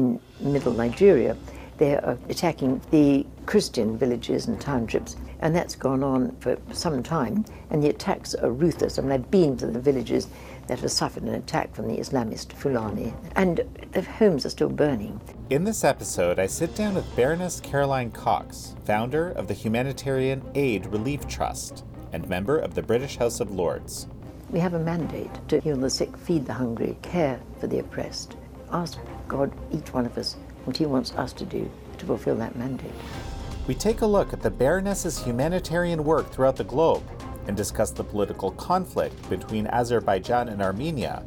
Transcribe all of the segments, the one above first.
in middle Nigeria, they are uh, attacking the Christian villages and townships, and that's gone on for some time. And the attacks are ruthless. I mean, I've been to the villages that have suffered an attack from the Islamist Fulani, and the homes are still burning. In this episode, I sit down with Baroness Caroline Cox, founder of the Humanitarian Aid Relief Trust and member of the British House of Lords. We have a mandate to heal the sick, feed the hungry, care for the oppressed. Ask God, each one of us, what He wants us to do to fulfill that mandate. We take a look at the Baroness's humanitarian work throughout the globe and discuss the political conflict between Azerbaijan and Armenia,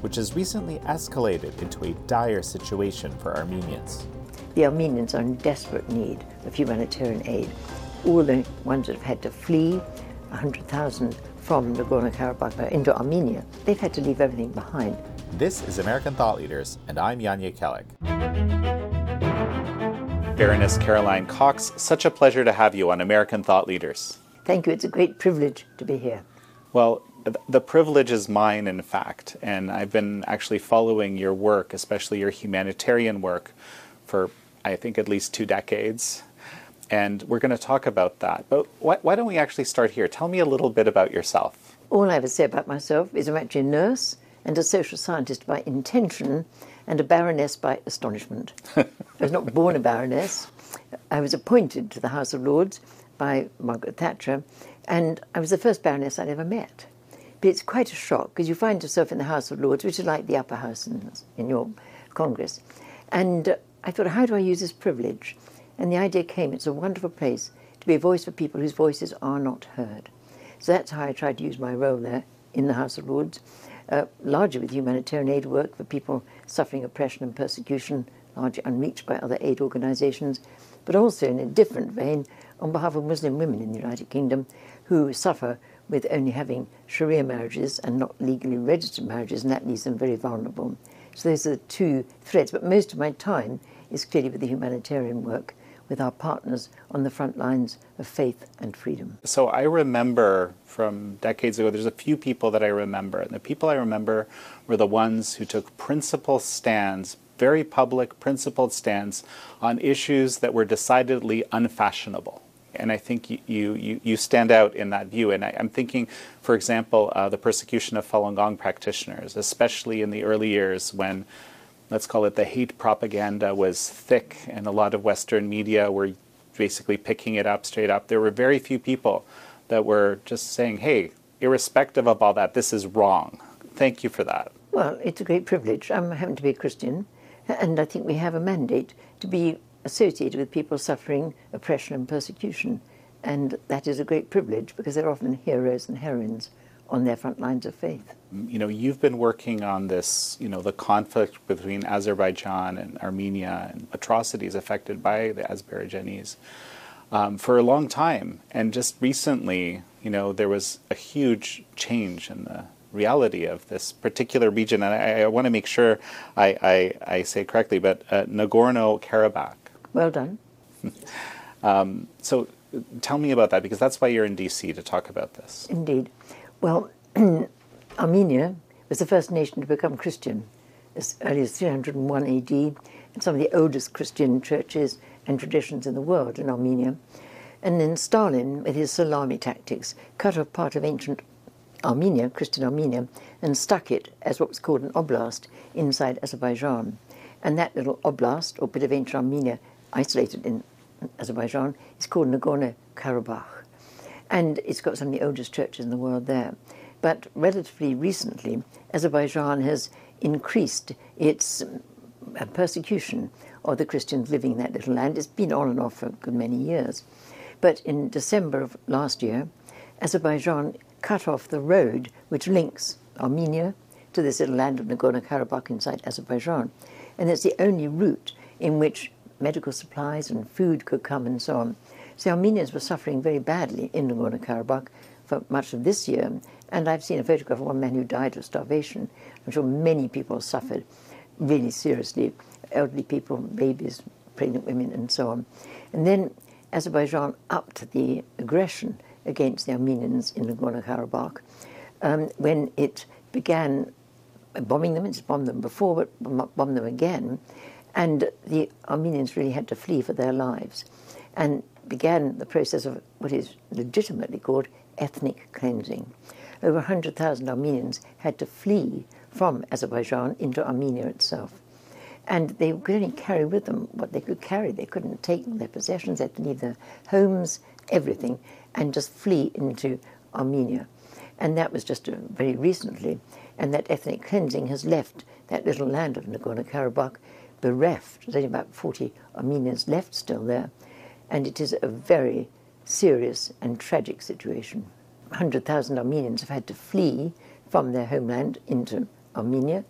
which has recently escalated into a dire situation for Armenians. The Armenians are in desperate need of humanitarian aid. All the ones that have had to flee, 100,000 from Nagorno-Karabakh into Armenia, they've had to leave everything behind. This is American Thought Leaders, and I'm Jan Jekielek. Baroness Caroline Cox, such a pleasure to have you on American Thought Leaders. Thank you. It's a great privilege to be here. Well, the privilege is mine, in fact, and I've been actually following your work, especially your humanitarian work, for I think at least two decades. And we're going to talk about that. But why, why don't we actually start here? Tell me a little bit about yourself. All I ever say about myself is I'm actually a nurse and a social scientist by intention and a baroness by astonishment. I was not born a baroness. I was appointed to the House of Lords by Margaret Thatcher, and I was the first baroness I'd ever met. But it's quite a shock because you find yourself in the House of Lords, which is like the upper house in, in your Congress. And uh, I thought, how do I use this privilege? And the idea came it's a wonderful place to be a voice for people whose voices are not heard. So that's how I tried to use my role there in the House of Lords, uh, largely with humanitarian aid work for people suffering oppression and persecution, largely unreached by other aid organizations, but also in a different vein on behalf of Muslim women in the United Kingdom who suffer with only having Sharia marriages and not legally registered marriages, and that leaves them very vulnerable. So those are the two threads. But most of my time is clearly with the humanitarian work with our partners on the front lines of faith and freedom. So I remember from decades ago, there's a few people that I remember. And the people I remember were the ones who took principled stands very public, principled stands on issues that were decidedly unfashionable. And I think you, you, you stand out in that view. And I, am thinking, for example, uh, the persecution of Falun Gong practitioners, especially in the early years when, let's call it the hate propaganda was thick and a lot of Western media were basically picking it up straight up. There were very few people that were just saying, hey, irrespective of all that, this is wrong. Thank you for that. Well, it's a great privilege. I happen to be a Christian, and I think we have a mandate to be associated with people suffering oppression and persecution. And that is a great privilege because they're often heroes and heroines on their front lines of faith. You know, you've been working on this, you know, the conflict between Azerbaijan and Armenia and atrocities affected by the Azerbaijanis um, for a long time. And just recently, you know, there was a huge change in the reality of this particular region. And I, I want to make sure I, I, I say correctly, but uh, Nagorno Karabakh. Well done. um, so tell me about that because that's why you're in DC to talk about this. Indeed. Well, Armenia was the first nation to become Christian as early as 301 AD, and some of the oldest Christian churches and traditions in the world in Armenia. And then Stalin, with his salami tactics, cut off part of ancient Armenia, Christian Armenia, and stuck it as what was called an oblast inside Azerbaijan. And that little oblast, or bit of ancient Armenia, isolated in Azerbaijan, is called Nagorno Karabakh. And it's got some of the oldest churches in the world there. But relatively recently, Azerbaijan has increased its uh, persecution of the Christians living in that little land. It's been on and off for a good many years. But in December of last year, Azerbaijan cut off the road which links Armenia to this little land of Nagorno Karabakh inside Azerbaijan. And it's the only route in which medical supplies and food could come and so on. So Armenians were suffering very badly in Nagorno Karabakh for much of this year. And I've seen a photograph of one man who died of starvation. I'm sure many people suffered really seriously elderly people, babies, pregnant women, and so on. And then Azerbaijan upped the aggression against the Armenians in Nagorno-Karabakh um, when it began bombing them. It's bombed them before, but bombed them again. And the Armenians really had to flee for their lives and began the process of what is legitimately called ethnic cleansing. Over 100,000 Armenians had to flee from Azerbaijan into Armenia itself. And they could only carry with them what they could carry. They couldn't take their possessions, they had to leave their homes, everything, and just flee into Armenia. And that was just uh, very recently. And that ethnic cleansing has left that little land of Nagorno-Karabakh bereft. There's only about 40 Armenians left still there. And it is a very serious and tragic situation. 100,000 Armenians have had to flee from their homeland into Armenia.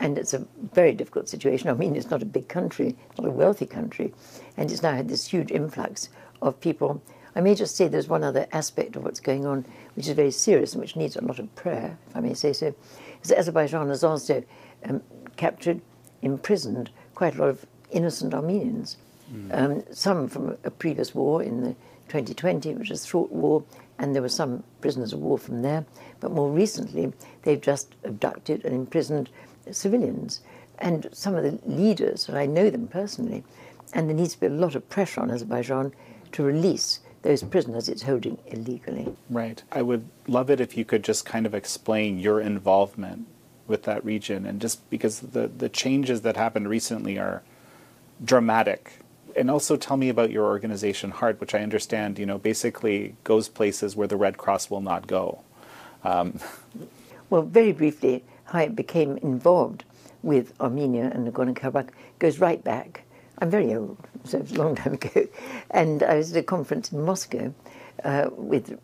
And it's a very difficult situation. Armenia is not a big country, not a wealthy country. And it's now had this huge influx of people. I may just say there's one other aspect of what's going on, which is very serious and which needs a lot of prayer, if I may say so. Is Azerbaijan has also um, captured, imprisoned quite a lot of innocent Armenians. Mm. Um, some from a previous war in the 2020, which was short war, and there were some prisoners of war from there. But more recently, they've just abducted and imprisoned civilians. And some of the leaders, and I know them personally, and there needs to be a lot of pressure on Azerbaijan to release those prisoners it's holding illegally. Right. I would love it if you could just kind of explain your involvement with that region, and just because the, the changes that happened recently are dramatic and also tell me about your organization, HART, which I understand, you know, basically goes places where the Red Cross will not go. Um. Well, very briefly, how I became involved with Armenia and Nagorno-Karabakh goes right back. I'm very old, so it's a long time ago. And I was at a conference in Moscow uh, with,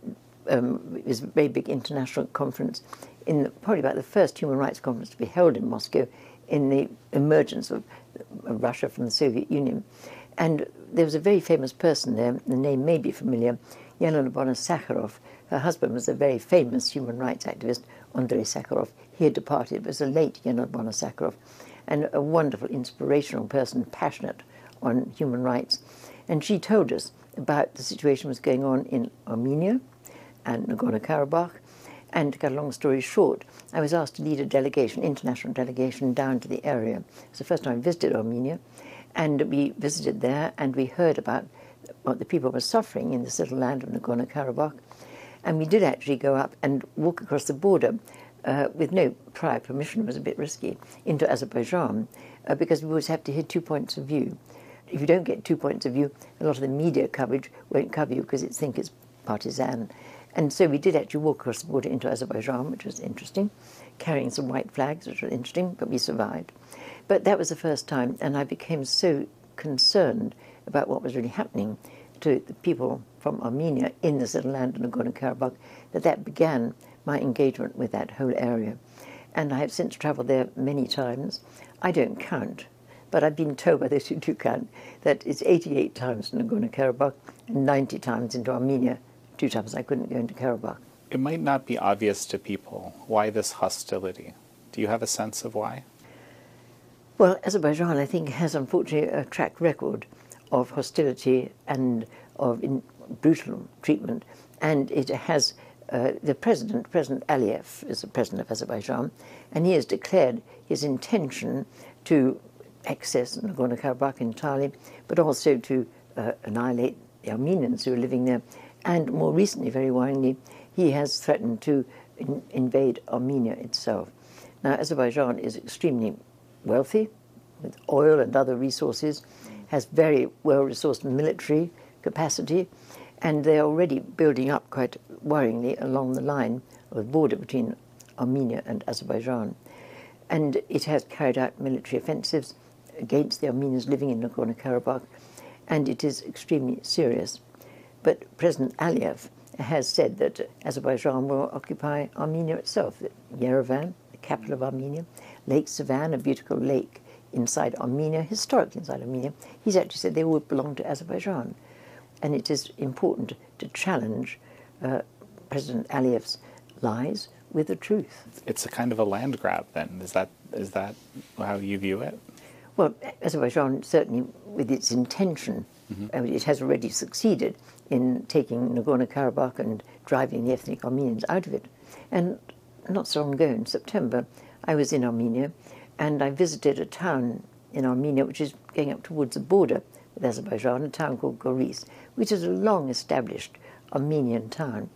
um, it was a very big international conference, in the, probably about the first human rights conference to be held in Moscow in the emergence of Russia from the Soviet Union. And there was a very famous person there, the name may be familiar, Yelena Sakharov. Her husband was a very famous human rights activist, Andrei Sakharov. He had departed, it was a late Yelena Sakharov, and a wonderful, inspirational person, passionate on human rights. And she told us about the situation was going on in Armenia and Nagorno-Karabakh. And to cut a long story short, I was asked to lead a delegation, international delegation, down to the area. It's the first time I visited Armenia. And we visited there and we heard about what the people were suffering in this little land of Nagorno Karabakh. And we did actually go up and walk across the border uh, with no prior permission, it was a bit risky, into Azerbaijan uh, because we always have to hear two points of view. If you don't get two points of view, a lot of the media coverage won't cover you because it think it's partisan. And so we did actually walk across the border into Azerbaijan, which was interesting, carrying some white flags, which was interesting, but we survived. But that was the first time, and I became so concerned about what was really happening to the people from Armenia in this little land of Nagorno-Karabakh that that began my engagement with that whole area. And I have since traveled there many times. I don't count, but I've been told by those who do count that it's 88 times to Nagorno-Karabakh and 90 times into Armenia. Two times I couldn't go into Karabakh. It might not be obvious to people why this hostility. Do you have a sense of why? Well, Azerbaijan, I think, has unfortunately a track record of hostility and of brutal treatment, and it has uh, the president, President Aliyev, is the president of Azerbaijan, and he has declared his intention to access Nagorno-Karabakh entirely, but also to uh, annihilate the Armenians who are living there. And more recently, very worryingly, he has threatened to in invade Armenia itself. Now, Azerbaijan is extremely wealthy with oil and other resources, has very well resourced military capacity, and they're already building up quite worryingly along the line of the border between Armenia and Azerbaijan. And it has carried out military offensives against the Armenians living in Nagorno Karabakh, and it is extremely serious. But President Aliyev has said that Azerbaijan will occupy Armenia itself, Yerevan, the capital of Armenia, Lake Sevan, a beautiful lake inside Armenia, historically inside Armenia, he's actually said they all belong to Azerbaijan. And it is important to challenge uh, President Aliyev's lies with the truth. It's a kind of a land grab, then. Is that is that how you view it? Well, Azerbaijan certainly, with its intention, mm-hmm. I mean, it has already succeeded in taking Nagorno-Karabakh and driving the ethnic Armenians out of it. And not so long ago, in September, I was in Armenia and I visited a town in Armenia, which is going up towards the border with Azerbaijan, a town called Goris, which is a long established Armenian town.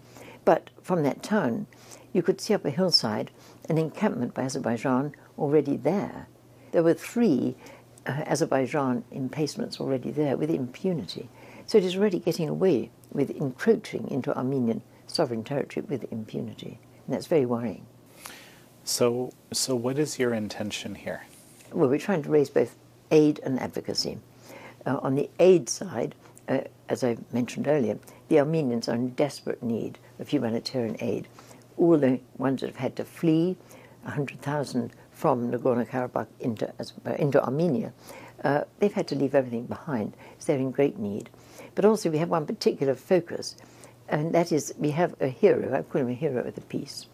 But from that town, you could see up a hillside an encampment by Azerbaijan already there. There were three uh, Azerbaijan emplacements already there with impunity. So it is already getting away with encroaching into Armenian sovereign territory with impunity. And that's very worrying. So, so what is your intention here? Well, we're trying to raise both aid and advocacy. Uh, on the aid side, uh, as I mentioned earlier, the Armenians are in desperate need of humanitarian aid. All the ones that have had to flee, 100,000 from Nagorno-Karabakh into, uh, into Armenia, uh, they've had to leave everything behind, so they're in great need. But also we have one particular focus, and that is we have a hero, I call him a hero of the peace,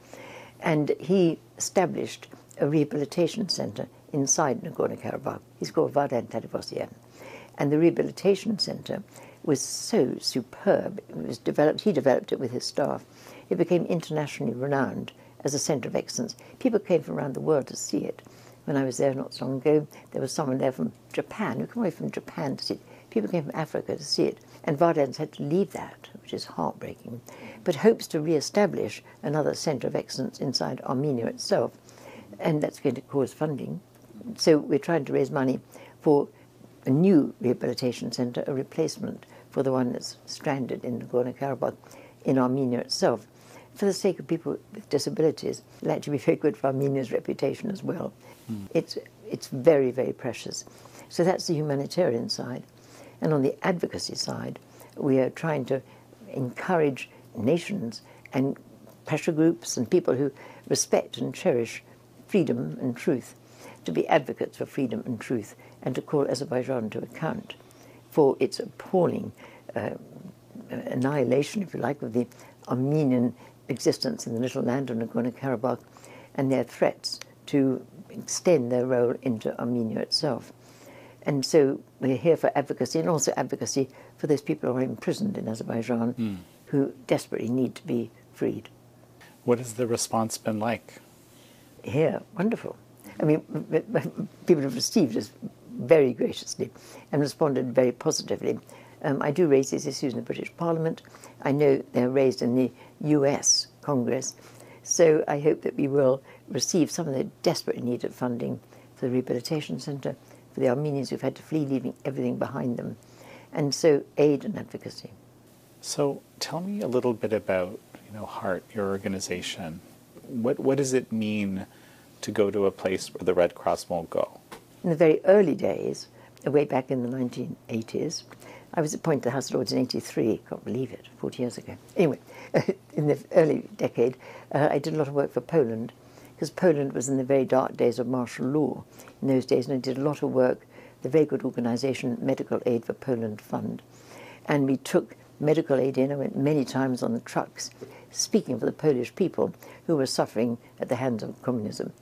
and he established a rehabilitation center inside Nagorno-Karabakh. He's called Vardan Tadevosyan. And the rehabilitation center was so superb. It was developed, he developed it with his staff. It became internationally renowned as a center of excellence. People came from around the world to see it. When I was there not so long ago, there was someone there from Japan who came away from Japan to see it. People came from Africa to see it. And Vardan's had to leave that, which is heartbreaking, but hopes to re-establish another center of excellence inside Armenia itself. And that's going to cause funding. So we're trying to raise money for a new rehabilitation center, a replacement for the one that's stranded in Nagorno-Karabakh in Armenia itself. For the sake of people with disabilities, it'll actually be very good for Armenia's reputation as well. Mm. It's, it's very, very precious. So that's the humanitarian side. And on the advocacy side, we are trying to encourage nations and pressure groups and people who respect and cherish freedom and truth to be advocates for freedom and truth and to call Azerbaijan to account for its appalling uh, annihilation, if you like, of the Armenian existence in the little land of Nagorno-Karabakh and their threats to extend their role into Armenia itself. And so we're here for advocacy and also advocacy for those people who are imprisoned in Azerbaijan mm. who desperately need to be freed. What has the response been like? Here, wonderful. I mean, people have received us very graciously and responded very positively. Um, I do raise these issues in the British Parliament. I know they're raised in the US Congress. So I hope that we will receive some of the desperately needed funding for the Rehabilitation Centre, for the Armenians who've had to flee, leaving everything behind them. And so aid and advocacy. So tell me a little bit about, you know, HART, your organization. What, what does it mean to go to a place where the Red Cross won't go? In the very early days, way back in the 1980s, I was appointed to the House of Lords in 83, can't believe it, 40 years ago. Anyway, in the early decade, uh, I did a lot of work for Poland, because Poland was in the very dark days of martial law in those days, and I did a lot of work, the very good organization, Medical Aid for Poland Fund. And we took medical aid in, I went many times on the trucks, speaking for the Polish people who were suffering at the hands of communism.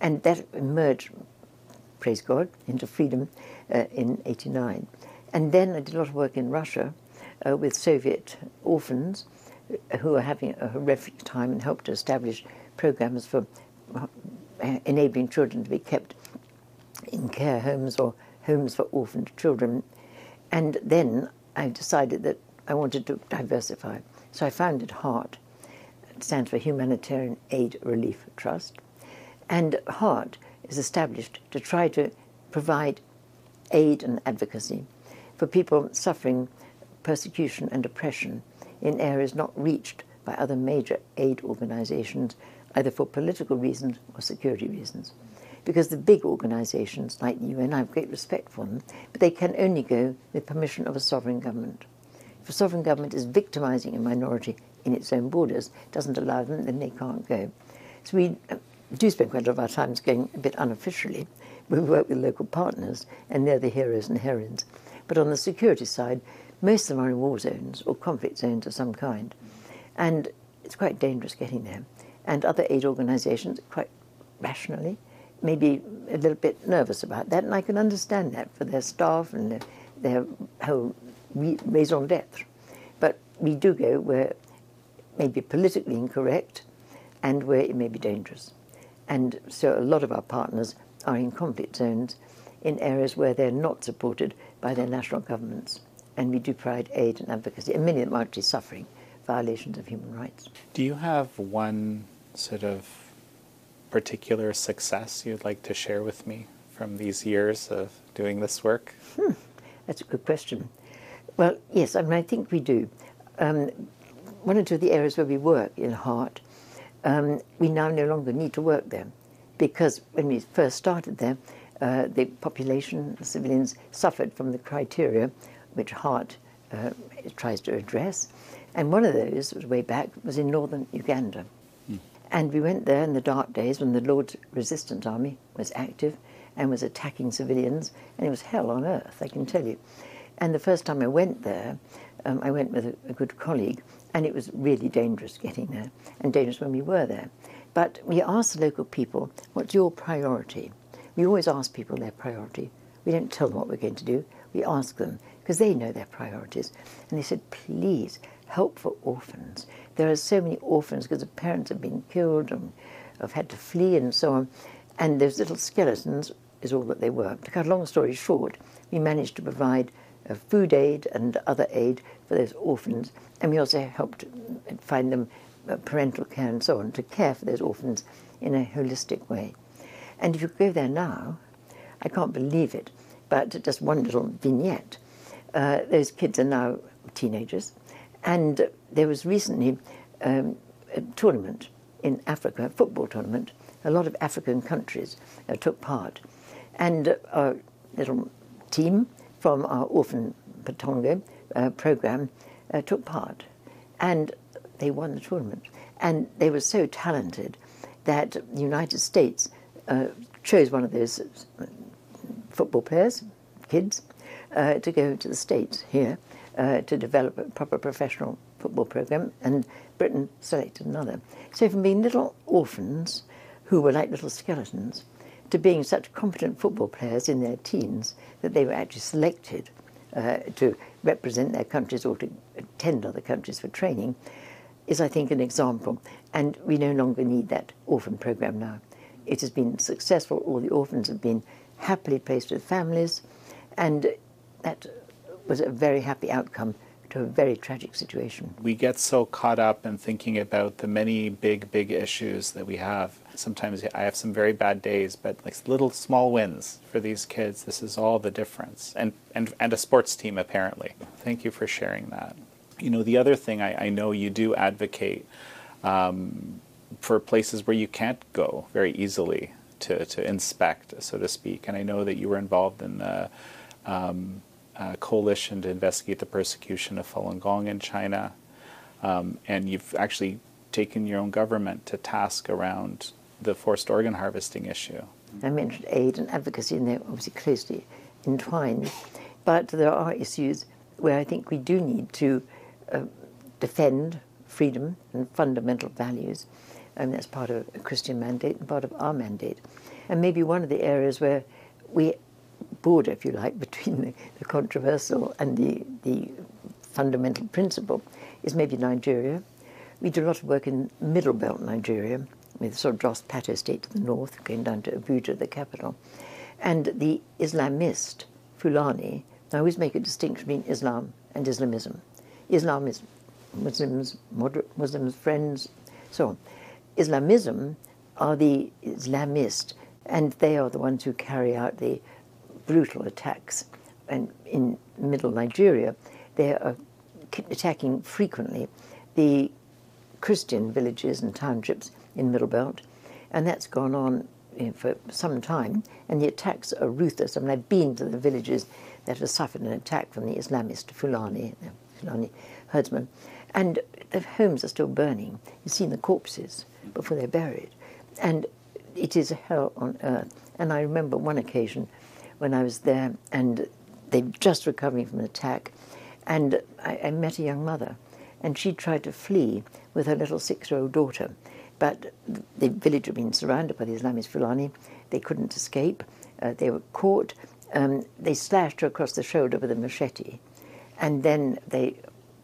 And that emerged, praise God, into freedom uh, in 89. And then I did a lot of work in Russia uh, with Soviet orphans uh, who were having a horrific time and helped to establish programs for enabling children to be kept in care homes or homes for orphaned children. And then I decided that I wanted to diversify. So I founded HART. It stands for Humanitarian Aid Relief Trust. And HART is established to try to provide aid and advocacy for people suffering persecution and oppression in areas not reached by other major aid organizations, either for political reasons or security reasons. Because the big organizations like the UN, I have great respect for them, but they can only go with permission of a sovereign government. If a sovereign government is victimizing a minority in its own borders, doesn't allow them, then they can't go. So we uh, do spend quite a lot of our time going a bit unofficially. We work with local partners, and they're the heroes and heroines. But on the security side, most of them are in war zones or conflict zones of some kind. And it's quite dangerous getting there. And other aid organizations, quite rationally, may be a little bit nervous about that. And I can understand that for their staff and their, their whole raison d'etre. But we do go where it may be politically incorrect and where it may be dangerous. And so a lot of our partners are in conflict zones in areas where they're not supported by their national governments. And we do provide aid and advocacy, and many of them are actually suffering violations of human rights. Do you have one sort of particular success you'd like to share with me from these years of doing this work? Hmm, that's a good question. Well, yes, I mean, I think we do. Um, one or two of the areas where we work in HART, um, we now no longer need to work there because when we first started there, uh, the population, the civilians, suffered from the criteria which HART uh, tries to address. And one of those, was way back, was in northern Uganda. Mm. And we went there in the dark days when the Lord's Resistance Army was active and was attacking civilians, and it was hell on earth, I can tell you. And the first time I went there, um, I went with a, a, good colleague, and it was really dangerous getting there, and dangerous when we were there. But we asked the local people, what's your priority? We always ask people their priority. We don't tell them what we're going to do. We ask them because they know their priorities. And they said, please help for orphans. There are so many orphans because the parents have been killed and have had to flee and so on. And those little skeletons is all that they were. To cut a long story short, we managed to provide uh, food aid and other aid for those orphans, and we also helped find them uh, parental care and so on to care for those orphans in a holistic way. And if you go there now, I can't believe it, but just one little vignette. Uh, those kids are now teenagers, and there was recently um, a tournament in Africa, a football tournament. A lot of African countries uh, took part, and our little team from our Orphan Patongo uh, program uh, took part. And they won the tournament. And they were so talented that the United States uh, chose one of those uh, football players, kids, uh, to go to the States here uh, to develop a proper professional football program, and Britain selected another. So from being little orphans who were like little skeletons to being such competent football players in their teens that they were actually selected uh, to represent their countries or to attend other countries for training is, I think, an example. And we no longer need that orphan program now. It has been successful. All the orphans have been happily placed with families, and that was a very happy outcome to a very tragic situation. We get so caught up in thinking about the many big, big issues that we have. Sometimes I have some very bad days, but like little small wins for these kids, this is all the difference. And, and, and a sports team, apparently. Thank you for sharing that. You know, the other thing I, I know you do advocate um, for places where you can't go very easily to, to inspect, so to speak. And I know that you were involved in the um, uh, coalition to investigate the persecution of Falun Gong in China, um, and you've actually taken your own government to task around the forced organ harvesting issue. I mentioned aid and advocacy, and they're obviously closely entwined. But there are issues where I think we do need to uh, defend freedom and fundamental values. And that's part of a Christian mandate and part of our mandate. And maybe one of the areas where we border, if you like, between the, the controversial and the, the fundamental principle is maybe Nigeria. We do a lot of work in Middle Belt Nigeria, with sort of Jos Plateau State to the north, going down to Abuja, the capital. And the Islamist Fulani, I always make a distinction between Islam and Islamism. Islam is Muslims, moderate Muslims, friends, so on. Islamism are the Islamist, and they are the ones who carry out the brutal attacks. And in middle Nigeria, they are attacking frequently the Christian villages and townships in Middle Belt, and that's gone on for some time. And the attacks are ruthless. I mean, I've been to the villages that have suffered an attack from the Islamist Fulani, Fulani herdsmen, and the homes are still burning. You've seen the corpses before they're buried, and it is a hell on earth. And I remember one occasion when I was there, and they just recovering from an attack, and I, I met a young mother, and she tried to flee with her little six-year-old daughter, but the village had been surrounded by the Islamist Fulani. They couldn't escape. Uh, they were caught. Um, they slashed her across the shoulder with a machete, and then they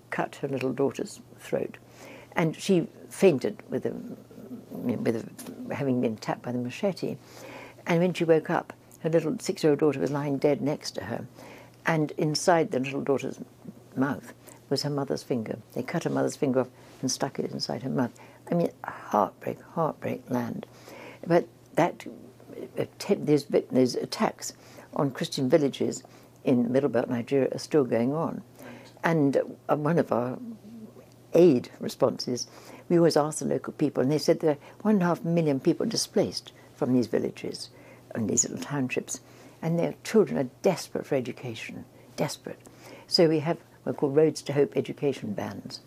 cut her little daughter's throat, and she fainted with, a, with a, having been tapped by the machete. And when she woke up, her little six year old daughter was lying dead next to her, and inside the little daughter's mouth was her mother's finger. They cut her mother's finger off and stuck it inside her mouth. I mean, heartbreak, heartbreak land. But that uh, these attacks on Christian villages in Middle Belt Nigeria are still going on. And uh, one of our aid responses, we always ask the local people, and they said there are one and a half million people displaced from these villages and these little townships, and their children are desperate for education, desperate. So we have what are called Roads to Hope education vans,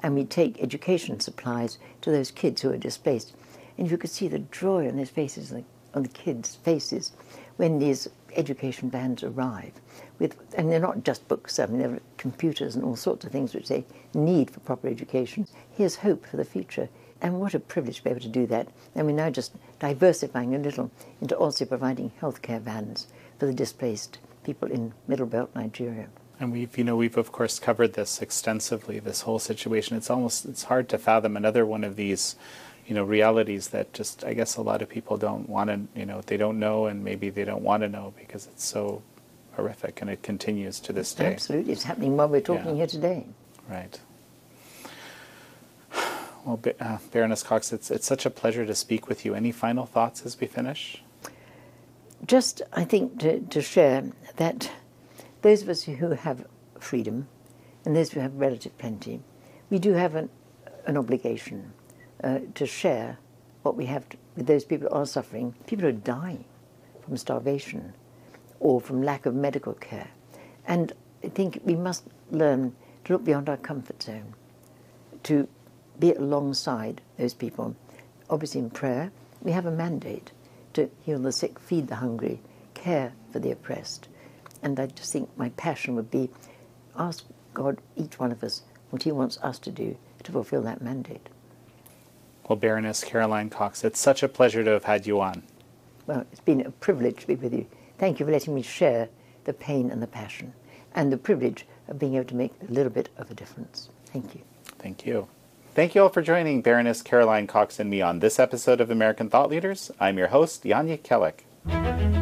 and we take education supplies to those kids who are displaced. And you could see the joy on their faces, on the kids' faces, when these education vans arrive, with, and they're not just books, I mean, they're computers and all sorts of things which they need for proper education. Here's hope for the future. And what a privilege to be able to do that. And we're now just diversifying a little into also providing healthcare vans for the displaced people in Middle Belt, Nigeria. And we've, you know, we've of course covered this extensively. This whole situation. It's almost it's hard to fathom another one of these, you know, realities that just I guess a lot of people don't want to, you know, they don't know, and maybe they don't want to know because it's so horrific, and it continues to this day. Absolutely, it's happening while we're talking yeah. here today. Right. Well, uh, Baroness Cox, it's, it's such a pleasure to speak with you. Any final thoughts as we finish? Just, I think, to, to share that those of us who have freedom and those who have relative plenty, we do have an, an obligation uh, to share what we have to, with those people who are suffering, people who are dying from starvation or from lack of medical care. And I think we must learn to look beyond our comfort zone, to be alongside those people. Obviously, in prayer, we have a mandate to heal the sick, feed the hungry, care for the oppressed. And I just think my passion would be ask God, each one of us, what He wants us to do to fulfill that mandate. Well, Baroness Caroline Cox, it's such a pleasure to have had you on. Well, it's been a privilege to be with you. Thank you for letting me share the pain and the passion and the privilege of being able to make a little bit of a difference. Thank you. Thank you. Thank you all for joining Baroness Caroline Cox and me on this episode of American Thought Leaders. I'm your host, Jan Jekielek.